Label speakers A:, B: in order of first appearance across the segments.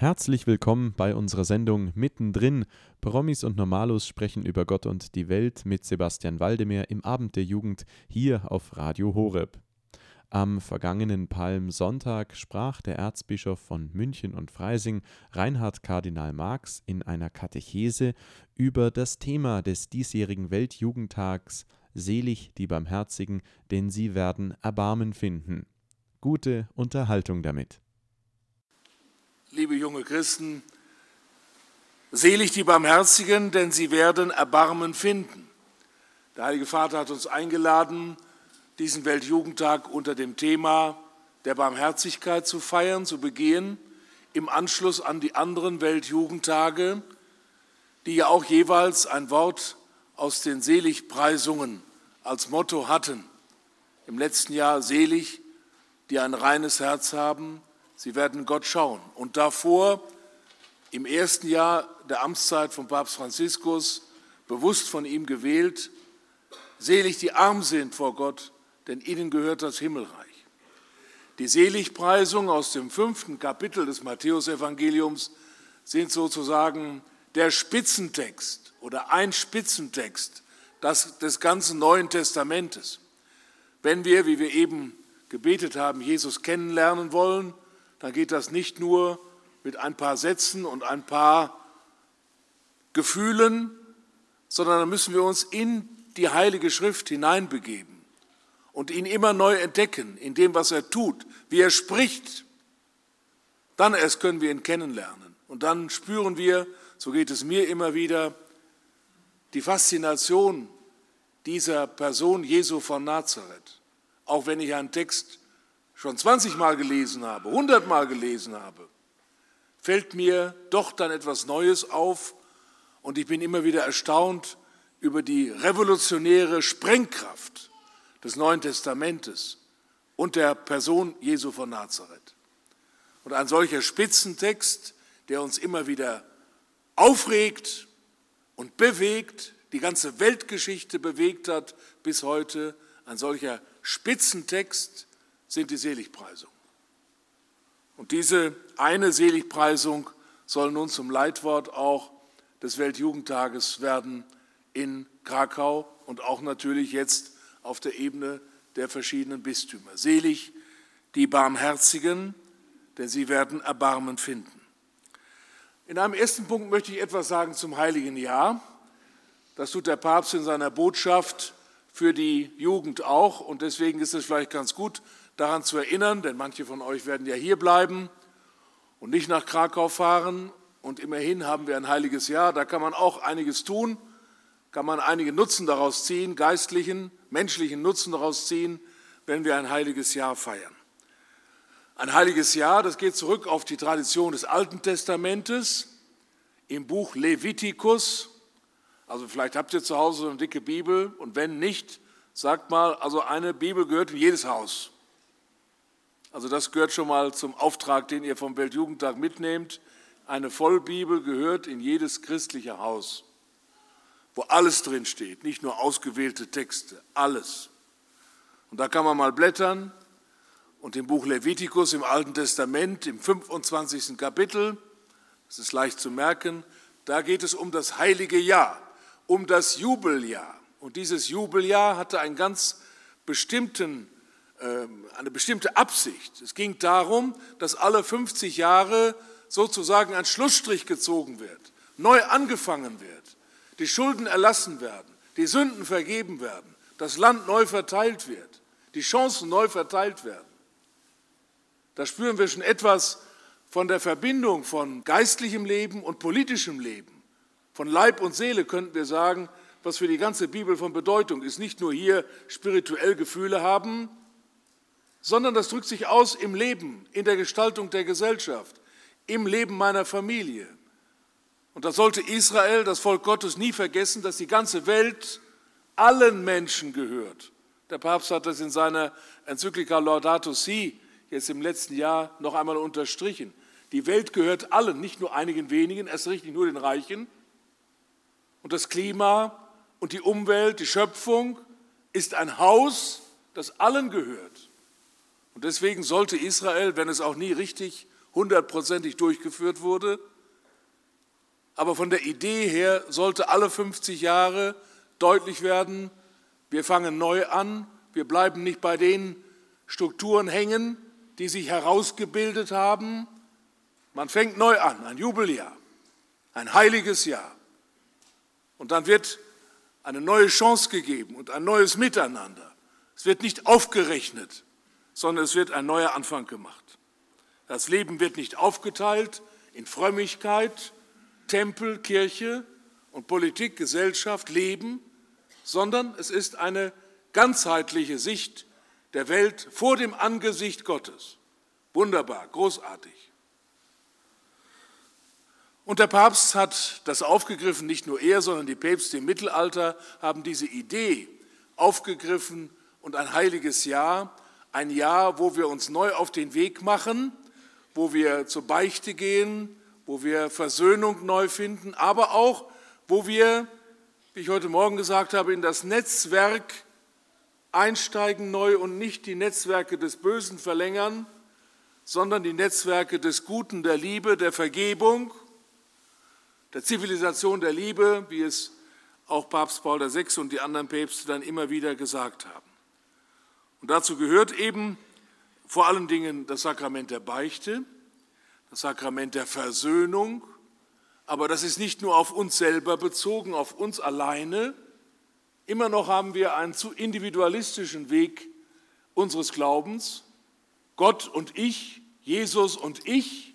A: Herzlich willkommen bei unserer Sendung Mittendrin. Promis und Normalos sprechen über Gott und die Welt mit Sebastian Waldemir im Abend der Jugend hier auf Radio Horeb. Am vergangenen Palmsonntag sprach der Erzbischof von München und Freising, Reinhard Kardinal Marx, in einer Katechese über das Thema des diesjährigen Weltjugendtags Selig die Barmherzigen, denn sie werden Erbarmen finden. Gute Unterhaltung damit
B: liebe junge Christen, selig die Barmherzigen, denn sie werden Erbarmen finden. Der Heilige Vater hat uns eingeladen, diesen Weltjugendtag unter dem Thema der Barmherzigkeit zu feiern, zu begehen, im Anschluss an die anderen Weltjugendtage, die ja auch jeweils ein Wort aus den Seligpreisungen als Motto hatten. Im letzten Jahr selig, die ein reines Herz haben, Sie werden Gott schauen. Und davor, im ersten Jahr der Amtszeit von Papst Franziskus, bewusst von ihm gewählt, selig die arm sind vor Gott, denn ihnen gehört das Himmelreich. Die Seligpreisung aus dem fünften Kapitel des Matthäusevangeliums sind sozusagen der Spitzentext oder ein Spitzentext des ganzen Neuen Testamentes. Wenn wir, wie wir eben gebetet haben, Jesus kennenlernen wollen, dann geht das nicht nur mit ein paar Sätzen und ein paar Gefühlen, sondern dann müssen wir uns in die Heilige Schrift hineinbegeben und ihn immer neu entdecken in dem, was er tut, wie er spricht. Dann erst können wir ihn kennenlernen. Und dann spüren wir, so geht es mir immer wieder, die Faszination dieser Person Jesu von Nazareth. Auch wenn ich einen Text schon 20 Mal gelesen habe, 100 Mal gelesen habe, fällt mir doch dann etwas Neues auf und ich bin immer wieder erstaunt über die revolutionäre Sprengkraft des Neuen Testamentes und der Person Jesu von Nazareth. Und ein solcher Spitzentext, der uns immer wieder aufregt und bewegt, die ganze Weltgeschichte bewegt hat bis heute, ein solcher Spitzentext, sind die Seligpreisungen. Und diese eine Seligpreisung soll nun zum Leitwort auch des Weltjugendtages werden in Krakau und auch natürlich jetzt auf der Ebene der verschiedenen Bistümer. Selig die Barmherzigen, denn sie werden Erbarmen finden. In einem ersten Punkt möchte ich etwas sagen zum Heiligen Jahr. Das tut der Papst in seiner Botschaft für die Jugend auch und deswegen ist es vielleicht ganz gut, daran zu erinnern, denn manche von euch werden ja hier bleiben und nicht nach Krakau fahren. Und immerhin haben wir ein heiliges Jahr, da kann man auch einiges tun, kann man einige Nutzen daraus ziehen, geistlichen, menschlichen Nutzen daraus ziehen, wenn wir ein heiliges Jahr feiern. Ein heiliges Jahr, das geht zurück auf die Tradition des Alten Testamentes im Buch Levitikus. Also vielleicht habt ihr zu Hause so eine dicke Bibel und wenn nicht, sagt mal, also eine Bibel gehört in jedes Haus. Also das gehört schon mal zum Auftrag, den ihr vom Weltjugendtag mitnehmt. Eine Vollbibel gehört in jedes christliche Haus, wo alles drin steht, nicht nur ausgewählte Texte, alles. Und da kann man mal blättern und im Buch Levitikus im Alten Testament im 25. Kapitel, das ist leicht zu merken, da geht es um das heilige Jahr, um das Jubeljahr. Und dieses Jubeljahr hatte einen ganz bestimmten eine bestimmte Absicht. Es ging darum, dass alle 50 Jahre sozusagen ein Schlussstrich gezogen wird, neu angefangen wird, die Schulden erlassen werden, die Sünden vergeben werden, das Land neu verteilt wird, die Chancen neu verteilt werden. Da spüren wir schon etwas von der Verbindung von geistlichem Leben und politischem Leben. Von Leib und Seele könnten wir sagen, was für die ganze Bibel von Bedeutung ist. Nicht nur hier spirituell Gefühle haben, sondern das drückt sich aus im Leben, in der Gestaltung der Gesellschaft, im Leben meiner Familie. Und da sollte Israel, das Volk Gottes, nie vergessen, dass die ganze Welt allen Menschen gehört. Der Papst hat das in seiner Enzyklika Laudato Si jetzt im letzten Jahr noch einmal unterstrichen. Die Welt gehört allen, nicht nur einigen wenigen, erst richtig nur den Reichen. Und das Klima und die Umwelt, die Schöpfung ist ein Haus, das allen gehört. Und deswegen sollte Israel, wenn es auch nie richtig hundertprozentig durchgeführt wurde. Aber von der Idee her sollte alle 50 Jahre deutlich werden, wir fangen neu an, wir bleiben nicht bei den Strukturen hängen, die sich herausgebildet haben. Man fängt neu an, ein Jubeljahr, ein heiliges Jahr. Und dann wird eine neue Chance gegeben und ein neues Miteinander. Es wird nicht aufgerechnet, sondern es wird ein neuer Anfang gemacht. Das Leben wird nicht aufgeteilt in Frömmigkeit, Tempel, Kirche und Politik, Gesellschaft, Leben, sondern es ist eine ganzheitliche Sicht der Welt vor dem Angesicht Gottes. Wunderbar, großartig. Und der Papst hat das aufgegriffen, nicht nur er, sondern die Päpste im Mittelalter haben diese Idee aufgegriffen und ein heiliges Jahr, ein Jahr, wo wir uns neu auf den Weg machen, wo wir zur Beichte gehen, wo wir Versöhnung neu finden, aber auch, wo wir, wie ich heute Morgen gesagt habe, in das Netzwerk einsteigen neu und nicht die Netzwerke des Bösen verlängern, sondern die Netzwerke des Guten, der Liebe, der Vergebung, der Zivilisation der Liebe, wie es auch Papst Paul VI. und die anderen Päpste dann immer wieder gesagt haben. Und dazu gehört eben vor allen Dingen das Sakrament der Beichte, das Sakrament der Versöhnung, aber das ist nicht nur auf uns selber bezogen, auf uns alleine. Immer noch haben wir einen zu individualistischen Weg unseres Glaubens. Gott und ich, Jesus und ich.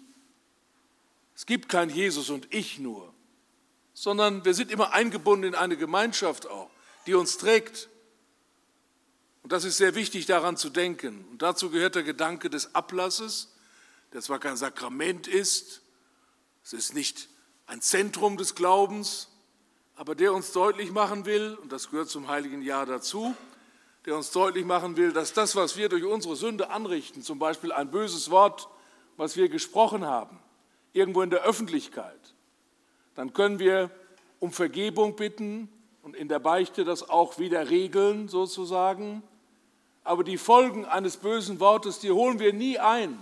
B: Es gibt kein Jesus und ich nur, sondern wir sind immer eingebunden in eine Gemeinschaft auch, die uns trägt. Und das ist sehr wichtig daran zu denken. Und dazu gehört der Gedanke des Ablasses, der zwar kein Sakrament ist, es ist nicht ein Zentrum des Glaubens, aber der uns deutlich machen will, und das gehört zum heiligen Jahr dazu, der uns deutlich machen will, dass das, was wir durch unsere Sünde anrichten, zum Beispiel ein böses Wort, was wir gesprochen haben, irgendwo in der Öffentlichkeit, dann können wir um Vergebung bitten und in der Beichte das auch wieder regeln sozusagen. Aber die Folgen eines bösen Wortes, die holen wir nie ein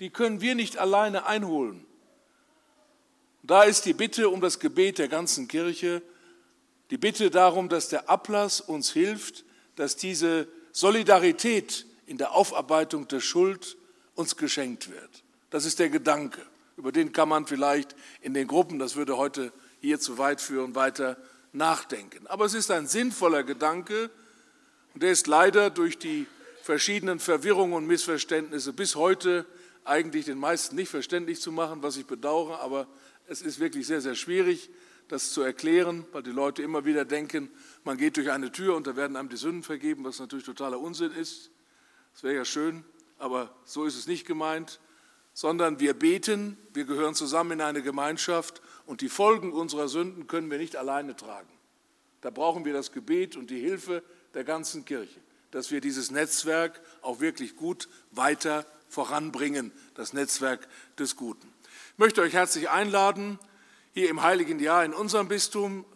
B: die können wir nicht alleine einholen. Da ist die Bitte um das Gebet der ganzen Kirche, die Bitte darum, dass der Ablass uns hilft, dass diese Solidarität in der Aufarbeitung der Schuld uns geschenkt wird. Das ist der Gedanke. Über den kann man vielleicht in den Gruppen, das würde heute hier zu weit führen, weiter nachdenken. Aber es ist ein sinnvoller Gedanke und der ist leider durch die verschiedenen Verwirrungen und Missverständnisse bis heute eigentlich den meisten nicht verständlich zu machen, was ich bedauere, aber es ist wirklich sehr, sehr schwierig, das zu erklären, weil die Leute immer wieder denken, man geht durch eine Tür und da werden einem die Sünden vergeben, was natürlich totaler Unsinn ist. Das wäre ja schön, aber so ist es nicht gemeint, sondern wir beten, wir gehören zusammen in eine Gemeinschaft und die Folgen unserer Sünden können wir nicht alleine tragen. Da brauchen wir das Gebet und die Hilfe der ganzen Kirche, dass wir dieses Netzwerk auch wirklich gut weiter voranbringen, das Netzwerk des Guten. Ich möchte euch herzlich einladen, hier im Heiligen Jahr in unserem Bistum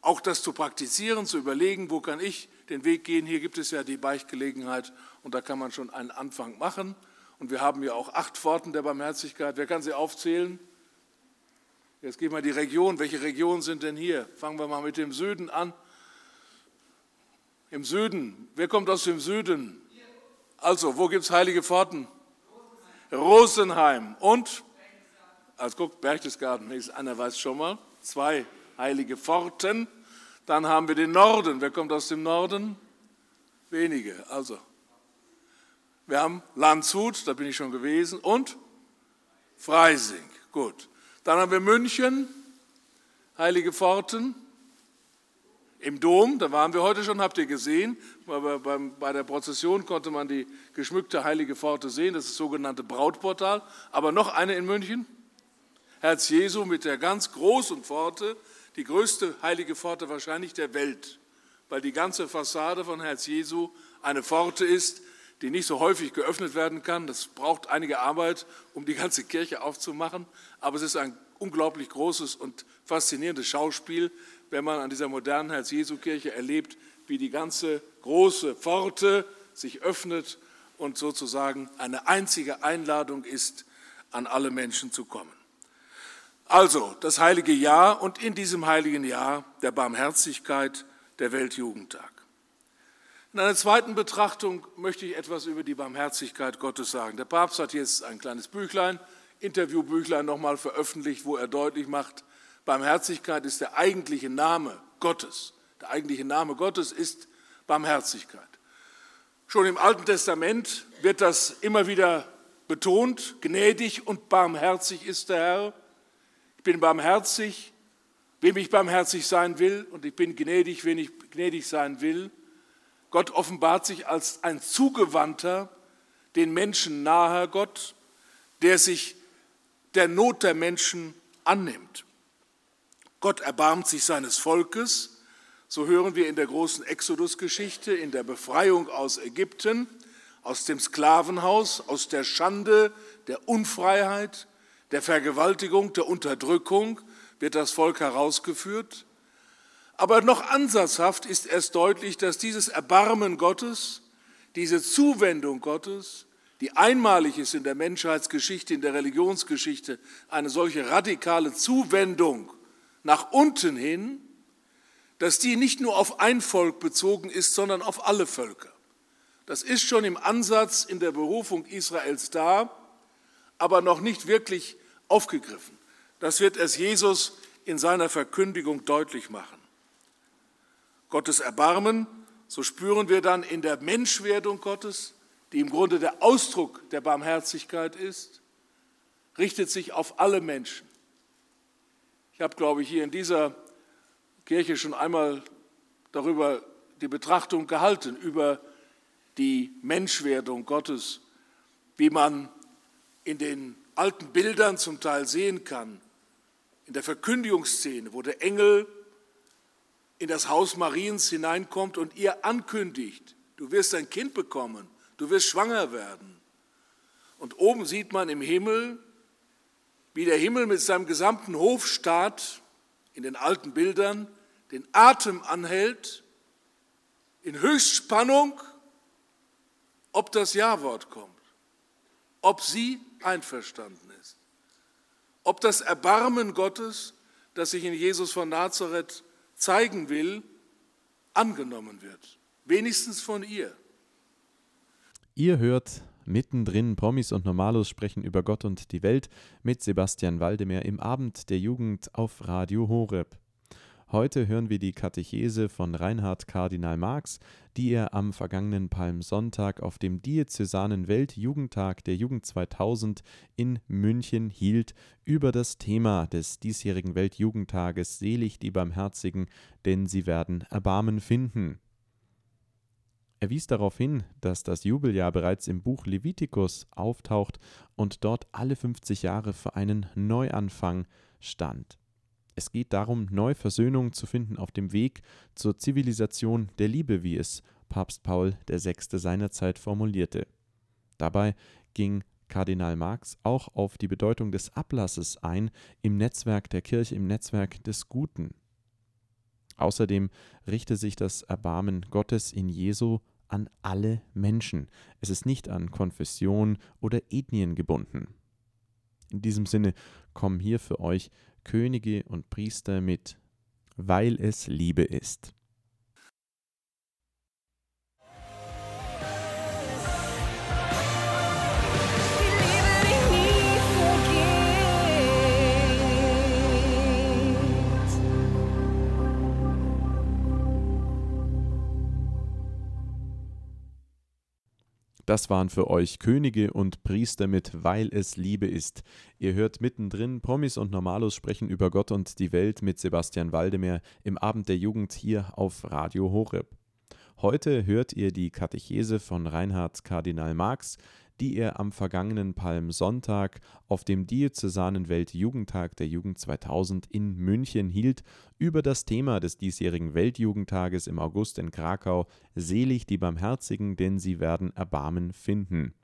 B: auch das zu praktizieren, zu überlegen, wo kann ich den Weg gehen. Hier gibt es ja die Beichtgelegenheit und da kann man schon einen Anfang machen. Und wir haben ja auch acht Pforten der Barmherzigkeit. Wer kann sie aufzählen? Jetzt gehen wir die Region. Welche Regionen sind denn hier? Fangen wir mal mit dem Süden an. Im Süden. Wer kommt aus dem Süden? Also, wo gibt es heilige Pforten? Rosenheim. Und? Also guckt, Berchtesgaden, einer weiß schon mal. Zwei heilige Pforten. Dann haben wir den Norden. Wer kommt aus dem Norden? Wenige. Also, wir haben Landshut, da bin ich schon gewesen. Und? Freising. Gut. Dann haben wir München, heilige Pforten. Im Dom, da waren wir heute schon, habt ihr gesehen, bei der Prozession konnte man die geschmückte heilige Pforte sehen, das ist das sogenannte Brautportal. Aber noch eine in München, Herz Jesu mit der ganz großen Pforte, die größte heilige Pforte wahrscheinlich der Welt, weil die ganze Fassade von Herz Jesu eine Pforte ist, die nicht so häufig geöffnet werden kann. Das braucht einige Arbeit, um die ganze Kirche aufzumachen, aber es ist ein unglaublich großes und faszinierendes Schauspiel, wenn man an dieser modernen Herz-Jesu-Kirche erlebt, wie die ganze große Pforte sich öffnet und sozusagen eine einzige Einladung ist, an alle Menschen zu kommen. Also das heilige Jahr und in diesem heiligen Jahr der Barmherzigkeit der Weltjugendtag. In einer zweiten Betrachtung möchte ich etwas über die Barmherzigkeit Gottes sagen. Der Papst hat jetzt ein kleines Büchlein, Interviewbüchlein nochmal veröffentlicht, wo er deutlich macht, Barmherzigkeit ist der eigentliche Name Gottes. Der eigentliche Name Gottes ist Barmherzigkeit. Schon im Alten Testament wird das immer wieder betont, gnädig und barmherzig ist der Herr. Ich bin barmherzig, wem ich barmherzig sein will, und ich bin gnädig, wenn ich gnädig sein will. Gott offenbart sich als ein zugewandter, den Menschen naher Gott, der sich der Not der Menschen annimmt. Gott erbarmt sich seines Volkes, so hören wir in der großen Exodus-Geschichte, in der Befreiung aus Ägypten, aus dem Sklavenhaus, aus der Schande, der Unfreiheit, der Vergewaltigung, der Unterdrückung wird das Volk herausgeführt. Aber noch ansatzhaft ist erst deutlich, dass dieses Erbarmen Gottes, diese Zuwendung Gottes, die einmalig ist in der Menschheitsgeschichte, in der Religionsgeschichte, eine solche radikale Zuwendung nach unten hin, dass die nicht nur auf ein Volk bezogen ist, sondern auf alle Völker. Das ist schon im Ansatz in der Berufung Israels da, aber noch nicht wirklich aufgegriffen. Das wird es Jesus in seiner Verkündigung deutlich machen. Gottes Erbarmen, so spüren wir dann in der Menschwerdung Gottes, die im Grunde der Ausdruck der Barmherzigkeit ist, richtet sich auf alle Menschen. Ich habe, glaube ich, hier in dieser Kirche schon einmal darüber die Betrachtung gehalten, über die Menschwerdung Gottes, wie man in den alten Bildern zum Teil sehen kann, in der Verkündigungsszene, wo der Engel in das Haus Mariens hineinkommt und ihr ankündigt, du wirst ein Kind bekommen, du wirst schwanger werden. Und oben sieht man im Himmel, wie der Himmel mit seinem gesamten Hofstaat in den alten Bildern den Atem anhält, in Höchstspannung, ob das Ja-Wort kommt, ob sie einverstanden ist, ob das Erbarmen Gottes, das sich in Jesus von Nazareth zeigen will, angenommen wird, wenigstens von ihr.
A: Ihr hört mittendrin Promis und Normalos sprechen über Gott und die Welt mit Sebastian Waldemar im Abend der Jugend auf Radio Horeb. Heute hören wir die Katechese von Reinhard Kardinal Marx, die er am vergangenen Palmsonntag auf dem Diözesanen Weltjugendtag der Jugend 2000 in München hielt, über das Thema des diesjährigen Weltjugendtages Selig die Barmherzigen, denn sie werden Erbarmen finden. Er wies darauf hin, dass das Jubeljahr bereits im Buch Levitikus auftaucht und dort alle 50 Jahre für einen Neuanfang stand. Es geht darum, neue Versöhnung zu finden auf dem Weg zur Zivilisation der Liebe, wie es Papst Paul VI. seinerzeit formulierte. Dabei ging Kardinal Marx auch auf die Bedeutung des Ablasses ein im Netzwerk der Kirche, im Netzwerk des Guten. Außerdem richte sich das Erbarmen Gottes in Jesu an alle Menschen. Es ist nicht an Konfession oder Ethnien gebunden. In diesem Sinne kommen hier für euch Könige und Priester mit, weil es Liebe ist. Das waren für euch Könige und Priester mit Weil es Liebe ist. Ihr hört mittendrin Promis und Normalos sprechen über Gott und die Welt mit Sebastian Waldemar im Abend der Jugend hier auf Radio Horeb. Heute hört ihr die Katechese von Reinhard Kardinal Marx, die er am vergangenen Palmsonntag auf dem Diözesanen Weltjugendtag der Jugend 2000 in München hielt, über das Thema des diesjährigen Weltjugendtages im August in Krakau Selig die Barmherzigen, denn sie werden Erbarmen finden.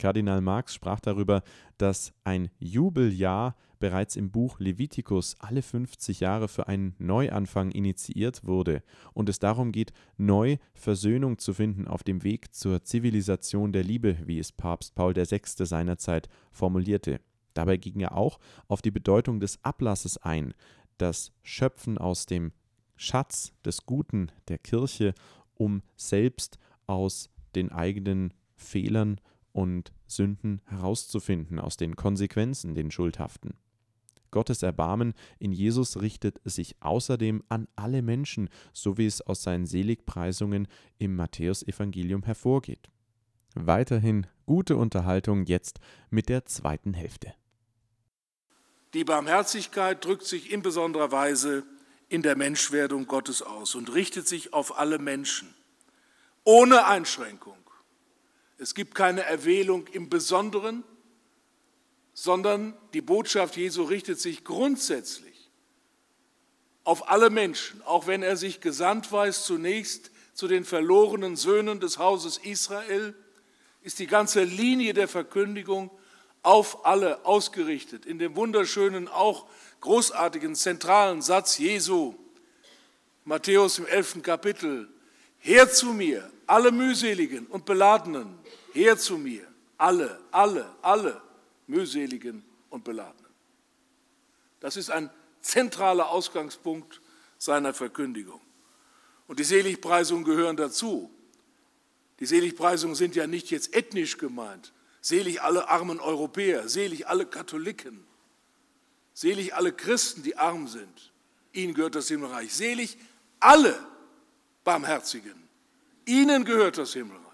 A: Kardinal Marx sprach darüber, dass ein Jubeljahr bereits im Buch Levitikus alle 50 Jahre für einen Neuanfang initiiert wurde und es darum geht, neu Versöhnung zu finden auf dem Weg zur Zivilisation der Liebe, wie es Papst Paul VI. seinerzeit formulierte. Dabei ging er auch auf die Bedeutung des Ablasses ein, das Schöpfen aus dem Schatz des Guten der Kirche, um selbst aus den eigenen Fehlern und Sünden herauszufinden, aus den Konsequenzen, den Schuldhaften. Gottes Erbarmen in Jesus richtet sich außerdem an alle Menschen, so wie es aus seinen Seligpreisungen im Matthäusevangelium hervorgeht. Weiterhin gute Unterhaltung jetzt mit der zweiten Hälfte.
B: Die Barmherzigkeit drückt sich in besonderer Weise in der Menschwerdung Gottes aus und richtet sich auf alle Menschen, ohne Einschränkung. Es gibt keine Erwählung im Besonderen, sondern die Botschaft Jesu richtet sich grundsätzlich auf alle Menschen, auch wenn er sich gesandt weiß zunächst zu den verlorenen Söhnen des Hauses Israel, ist die ganze Linie der Verkündigung auf alle ausgerichtet. In dem wunderschönen, auch großartigen, zentralen Satz Jesu, Matthäus im elften Kapitel, Her zu mir, alle mühseligen und beladenen, her zu mir, alle, alle, alle mühseligen und beladenen. Das ist ein zentraler Ausgangspunkt seiner Verkündigung. Und die Seligpreisungen gehören dazu. Die Seligpreisungen sind ja nicht jetzt ethnisch gemeint. Selig alle armen Europäer, selig alle Katholiken, selig alle Christen, die arm sind. Ihnen gehört das Himmelreich. Selig alle Barmherzigen. Ihnen gehört das Himmelreich.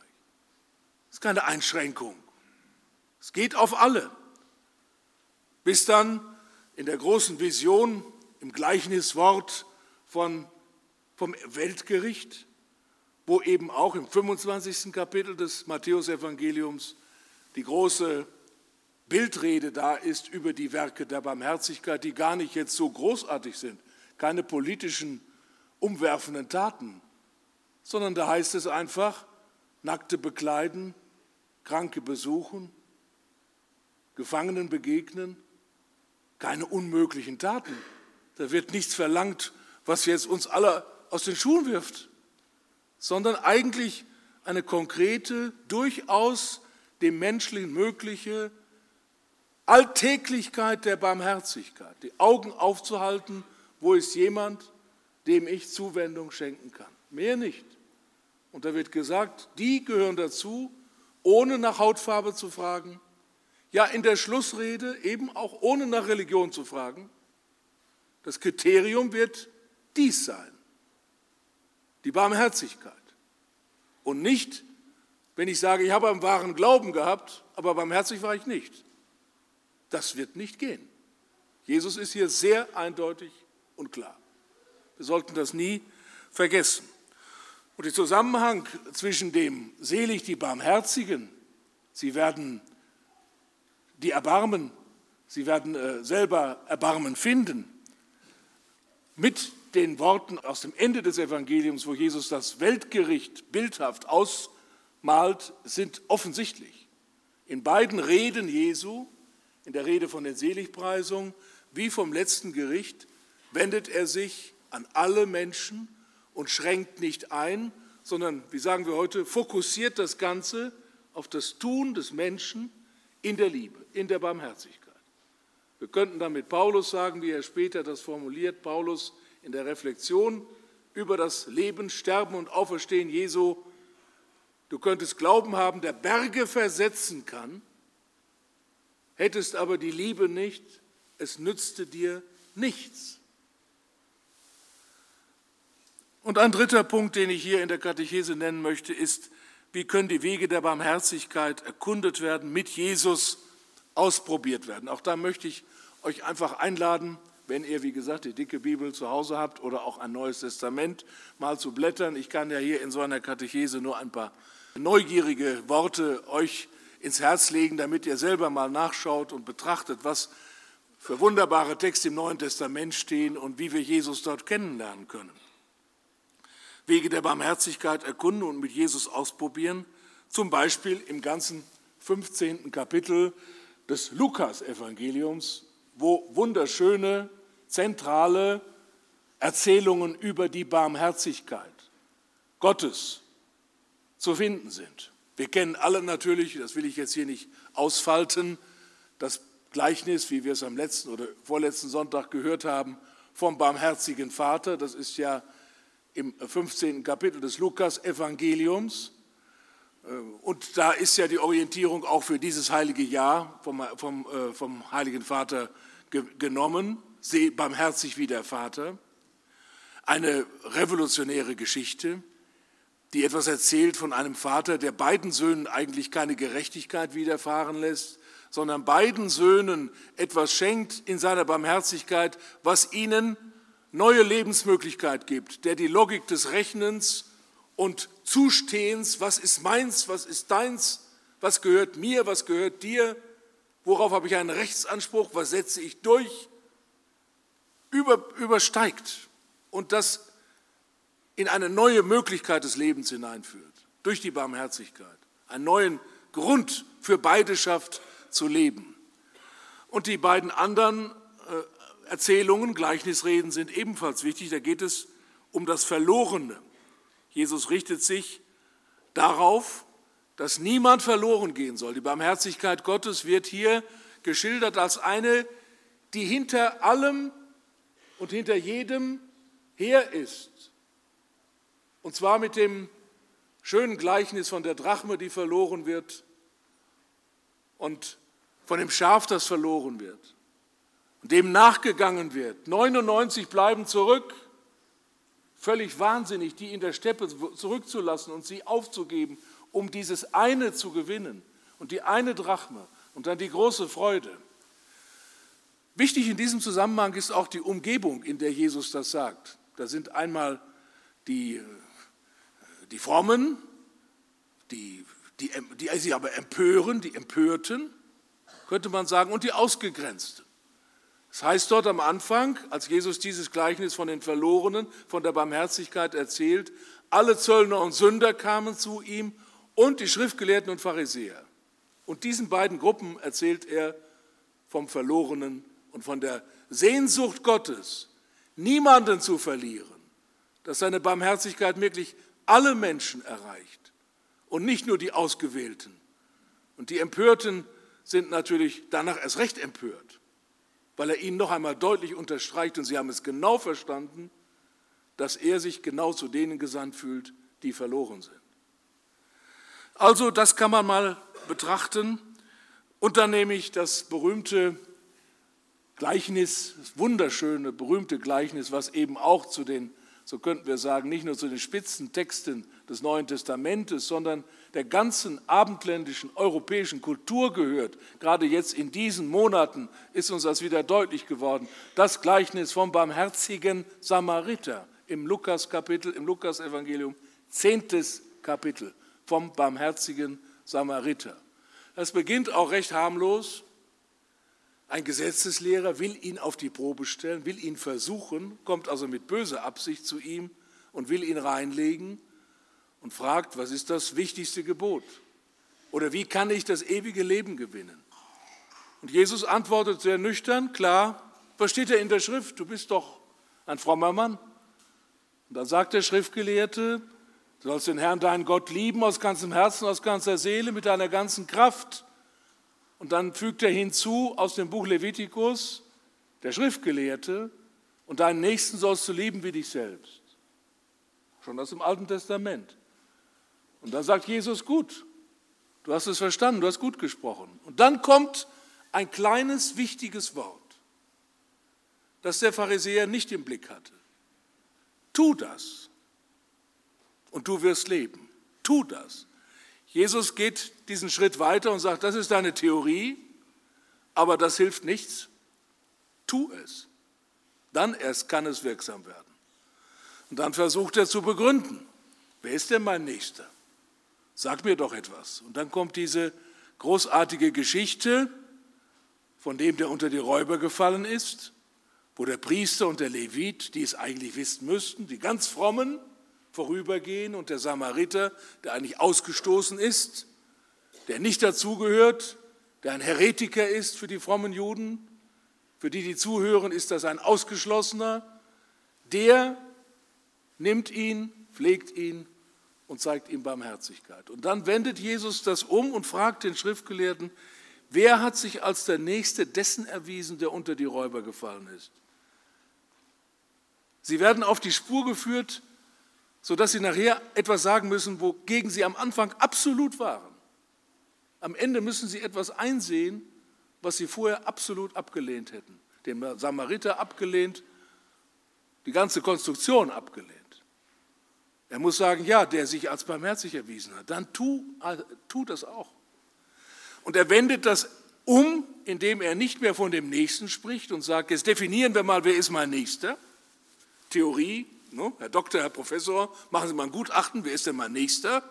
B: Das ist keine Einschränkung. Es geht auf alle bis dann in der großen Vision im Gleichniswort von, vom Weltgericht, wo eben auch im 25. Kapitel des Matthäusevangeliums die große Bildrede da ist über die Werke der Barmherzigkeit, die gar nicht jetzt so großartig sind, keine politischen umwerfenden Taten, sondern da heißt es einfach, Nackte bekleiden, Kranke besuchen, Gefangenen begegnen, keine unmöglichen Taten. Da wird nichts verlangt, was jetzt uns alle aus den Schuhen wirft, sondern eigentlich eine konkrete, durchaus dem Menschlichen mögliche Alltäglichkeit der Barmherzigkeit, die Augen aufzuhalten, wo ist jemand, dem ich Zuwendung schenken kann. Mehr nicht. Und da wird gesagt, die gehören dazu, ohne nach Hautfarbe zu fragen, ja in der Schlussrede eben auch ohne nach Religion zu fragen. Das Kriterium wird dies sein, die Barmherzigkeit. Und nicht, wenn ich sage, ich habe einen wahren Glauben gehabt, aber barmherzig war ich nicht. Das wird nicht gehen. Jesus ist hier sehr eindeutig und klar. Wir sollten das nie vergessen. Und der Zusammenhang zwischen dem selig die Barmherzigen, sie werden die erbarmen, sie werden äh, selber Erbarmen finden. Mit den Worten aus dem Ende des Evangeliums, wo Jesus das Weltgericht bildhaft ausmalt, sind offensichtlich. In beiden Reden Jesu, in der Rede von den Seligpreisungen wie vom letzten Gericht, wendet er sich an alle Menschen und schränkt nicht ein, sondern, wie sagen wir heute, fokussiert das Ganze auf das Tun des Menschen in der Liebe, in der Barmherzigkeit. Wir könnten dann mit Paulus sagen, wie er später das formuliert, Paulus in der Reflexion über das Leben, Sterben und Auferstehen Jesu, du könntest Glauben haben, der Berge versetzen kann, hättest aber die Liebe nicht, es nützte dir nichts. Und ein dritter Punkt, den ich hier in der Katechese nennen möchte, ist, wie können die Wege der Barmherzigkeit erkundet werden, mit Jesus ausprobiert werden. Auch da möchte ich euch einfach einladen, wenn ihr, wie gesagt, die dicke Bibel zu Hause habt oder auch ein neues Testament, mal zu blättern. Ich kann ja hier in so einer Katechese nur ein paar neugierige Worte euch ins Herz legen, damit ihr selber mal nachschaut und betrachtet, was für wunderbare Texte im Neuen Testament stehen und wie wir Jesus dort kennenlernen können. Wege der Barmherzigkeit erkunden und mit Jesus ausprobieren, zum Beispiel im ganzen 15. Kapitel des Lukas-Evangeliums, wo wunderschöne, zentrale Erzählungen über die Barmherzigkeit Gottes zu finden sind. Wir kennen alle natürlich, das will ich jetzt hier nicht ausfalten, das Gleichnis, wie wir es am letzten oder vorletzten Sonntag gehört haben, vom barmherzigen Vater. Das ist ja im 15. Kapitel des Lukas-Evangeliums. Äh, und da ist ja die Orientierung auch für dieses heilige Jahr vom, vom, äh, vom Heiligen Vater ge genommen. Seh barmherzig wie der Vater. Eine revolutionäre Geschichte, die etwas erzählt von einem Vater, der beiden Söhnen eigentlich keine Gerechtigkeit widerfahren lässt, sondern beiden Söhnen etwas schenkt in seiner Barmherzigkeit, was ihnen neue Lebensmöglichkeit gibt, der die Logik des Rechnens und Zustehens, was ist meins, was ist deins, was gehört mir, was gehört dir, worauf habe ich einen Rechtsanspruch, was setze ich durch, über, übersteigt und das in eine neue Möglichkeit des Lebens hineinführt, durch die Barmherzigkeit, einen neuen Grund für beide schafft zu leben. Und die beiden anderen Erzählungen, Gleichnisreden sind ebenfalls wichtig. Da geht es um das Verlorene. Jesus richtet sich darauf, dass niemand verloren gehen soll. Die Barmherzigkeit Gottes wird hier geschildert als eine, die hinter allem und hinter jedem her ist. Und zwar mit dem schönen Gleichnis von der Drachme, die verloren wird und von dem Schaf, das verloren wird dem nachgegangen wird. 99 bleiben zurück völlig wahnsinnig, die in der Steppe zurückzulassen und sie aufzugeben, um dieses eine zu gewinnen und die eine Drachme und dann die große Freude. Wichtig in diesem Zusammenhang ist auch die Umgebung, in der Jesus das sagt. Da sind einmal die, die Frommen, die, die, die sie aber empören, die Empörten, könnte man sagen, und die Ausgegrenzten. Das heißt dort am Anfang, als Jesus dieses Gleichnis von den Verlorenen, von der Barmherzigkeit erzählt, alle Zöllner und Sünder kamen zu ihm und die Schriftgelehrten und Pharisäer. Und diesen beiden Gruppen erzählt er vom Verlorenen und von der Sehnsucht Gottes, niemanden zu verlieren, dass seine Barmherzigkeit wirklich alle Menschen erreicht und nicht nur die Ausgewählten. Und die Empörten sind natürlich danach erst recht empört weil er ihnen noch einmal deutlich unterstreicht, und sie haben es genau verstanden, dass er sich genau zu denen gesandt fühlt, die verloren sind. Also das kann man mal betrachten. Und dann nehme ich das berühmte Gleichnis, das wunderschöne, berühmte Gleichnis, was eben auch zu den so könnten wir sagen, nicht nur zu den Spitzentexten des Neuen Testamentes, sondern der ganzen abendländischen europäischen Kultur gehört. Gerade jetzt in diesen Monaten ist uns das wieder deutlich geworden. Das Gleichnis vom barmherzigen Samariter im Lukas-Kapitel, im Lukas-Evangelium, zehntes Kapitel vom barmherzigen Samariter. Das beginnt auch recht harmlos ein Gesetzeslehrer will ihn auf die Probe stellen, will ihn versuchen, kommt also mit böser Absicht zu ihm und will ihn reinlegen und fragt, was ist das wichtigste Gebot? Oder wie kann ich das ewige Leben gewinnen? Und Jesus antwortet sehr nüchtern, klar, was steht da in der Schrift? Du bist doch ein frommer Mann. Und dann sagt der Schriftgelehrte, du sollst den Herrn, deinen Gott lieben aus ganzem Herzen, aus ganzer Seele, mit deiner ganzen Kraft und dann fügt er hinzu aus dem Buch Levitikus, der Schriftgelehrte, und deinen Nächsten sollst du lieben wie dich selbst. Schon aus dem Alten Testament. Und dann sagt Jesus, gut, du hast es verstanden, du hast gut gesprochen. Und dann kommt ein kleines, wichtiges Wort, das der Pharisäer nicht im Blick hatte. Tu das und du wirst leben. Tu das. Jesus geht diesen Schritt weiter und sagt, das ist deine Theorie, aber das hilft nichts. Tu es. Dann erst kann es wirksam werden. Und dann versucht er zu begründen, wer ist denn mein Nächster? Sag mir doch etwas. Und dann kommt diese großartige Geschichte von dem, der unter die Räuber gefallen ist, wo der Priester und der Levit, die es eigentlich wissen müssten, die ganz frommen, vorübergehen und der Samariter, der eigentlich ausgestoßen ist, der nicht dazugehört, der ein Heretiker ist für die frommen Juden, für die, die zuhören, ist das ein Ausgeschlossener, der nimmt ihn, pflegt ihn und zeigt ihm Barmherzigkeit. Und dann wendet Jesus das um und fragt den Schriftgelehrten, wer hat sich als der Nächste dessen erwiesen, der unter die Räuber gefallen ist? Sie werden auf die Spur geführt, sodass sie nachher etwas sagen müssen, wogegen sie am Anfang absolut waren. Am Ende müssen sie etwas einsehen, was sie vorher absolut abgelehnt hätten. Den Samariter abgelehnt, die ganze Konstruktion abgelehnt. Er muss sagen, ja, der sich als barmherzig erwiesen hat, dann tu, tu das auch. Und er wendet das um, indem er nicht mehr von dem Nächsten spricht und sagt, jetzt definieren wir mal, wer ist mein Nächster. Theorie, ne? Herr Doktor, Herr Professor, machen Sie mal ein Gutachten, wer ist denn mein Nächster?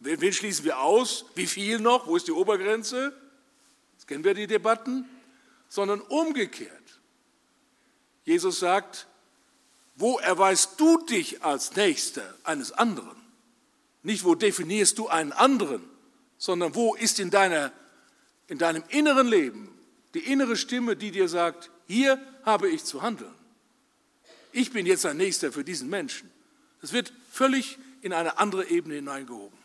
B: Wen schließen wir aus? Wie viel noch? Wo ist die Obergrenze? Jetzt kennen wir die Debatten. Sondern umgekehrt. Jesus sagt, wo erweist du dich als Nächster eines anderen? Nicht, wo definierst du einen anderen, sondern wo ist in, deiner, in deinem inneren Leben die innere Stimme, die dir sagt, hier habe ich zu handeln. Ich bin jetzt ein Nächster für diesen Menschen. Das wird völlig in eine andere Ebene hineingehoben.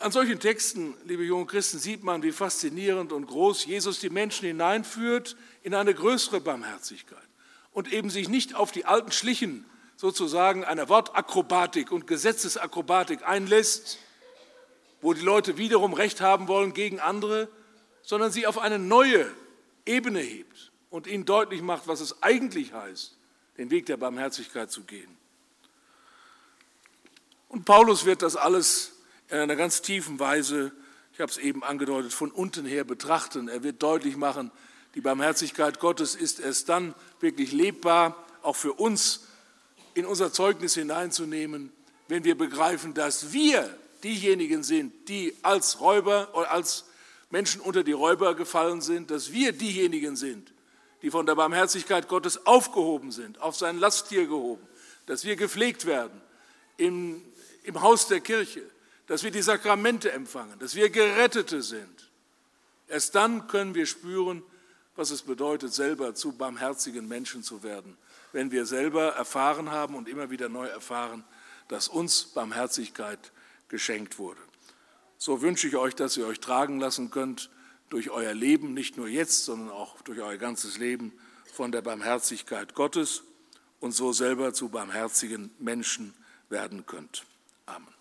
B: An solchen Texten, liebe junge Christen, sieht man, wie faszinierend und groß Jesus die Menschen hineinführt in eine größere Barmherzigkeit und eben sich nicht auf die alten Schlichen sozusagen einer Wortakrobatik und Gesetzesakrobatik einlässt, wo die Leute wiederum Recht haben wollen gegen andere, sondern sie auf eine neue Ebene hebt und ihnen deutlich macht, was es eigentlich heißt, den Weg der Barmherzigkeit zu gehen. Und Paulus wird das alles in einer ganz tiefen Weise, ich habe es eben angedeutet, von unten her betrachten. Er wird deutlich machen, die Barmherzigkeit Gottes ist erst dann wirklich lebbar, auch für uns in unser Zeugnis hineinzunehmen, wenn wir begreifen, dass wir diejenigen sind, die als Räuber oder als Menschen unter die Räuber gefallen sind, dass wir diejenigen sind, die von der Barmherzigkeit Gottes aufgehoben sind, auf sein Lasttier gehoben, dass wir gepflegt werden im, im Haus der Kirche, dass wir die Sakramente empfangen, dass wir Gerettete sind. Erst dann können wir spüren, was es bedeutet, selber zu barmherzigen Menschen zu werden, wenn wir selber erfahren haben und immer wieder neu erfahren, dass uns Barmherzigkeit geschenkt wurde. So wünsche ich euch, dass ihr euch tragen lassen könnt durch euer Leben, nicht nur jetzt, sondern auch durch euer ganzes Leben von der Barmherzigkeit Gottes und so selber zu barmherzigen Menschen werden könnt. Amen.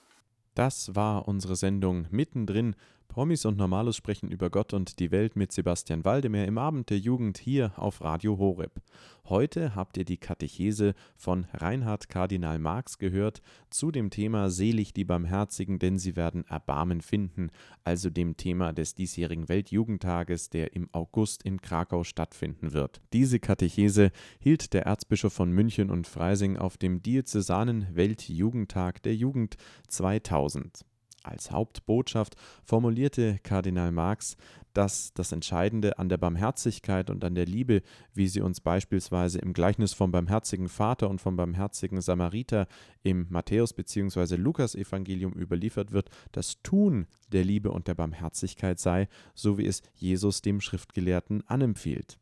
A: Das war unsere Sendung mittendrin Promis und Normalos sprechen über Gott und die Welt mit Sebastian Waldemar im Abend der Jugend hier auf Radio Horeb. Heute habt ihr die Katechese von Reinhard Kardinal Marx gehört zu dem Thema Selig die Barmherzigen, denn sie werden Erbarmen finden, also dem Thema des diesjährigen Weltjugendtages, der im August in Krakau stattfinden wird. Diese Katechese hielt der Erzbischof von München und Freising auf dem Diözesanen Weltjugendtag der Jugend 2000. Als Hauptbotschaft formulierte Kardinal Marx, dass das Entscheidende an der Barmherzigkeit und an der Liebe, wie sie uns beispielsweise im Gleichnis vom barmherzigen Vater und vom barmherzigen Samariter im Matthäus- bzw. Lukas-Evangelium überliefert wird, das Tun der Liebe und der Barmherzigkeit sei, so wie es Jesus dem Schriftgelehrten anempfiehlt.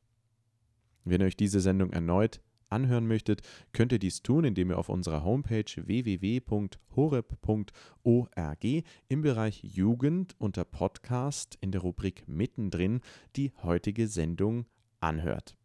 A: Wenn euch diese Sendung erneut anhören möchtet, könnt ihr dies tun, indem ihr auf unserer Homepage www.horeb.org im Bereich Jugend unter Podcast in der Rubrik Mittendrin die heutige Sendung anhört.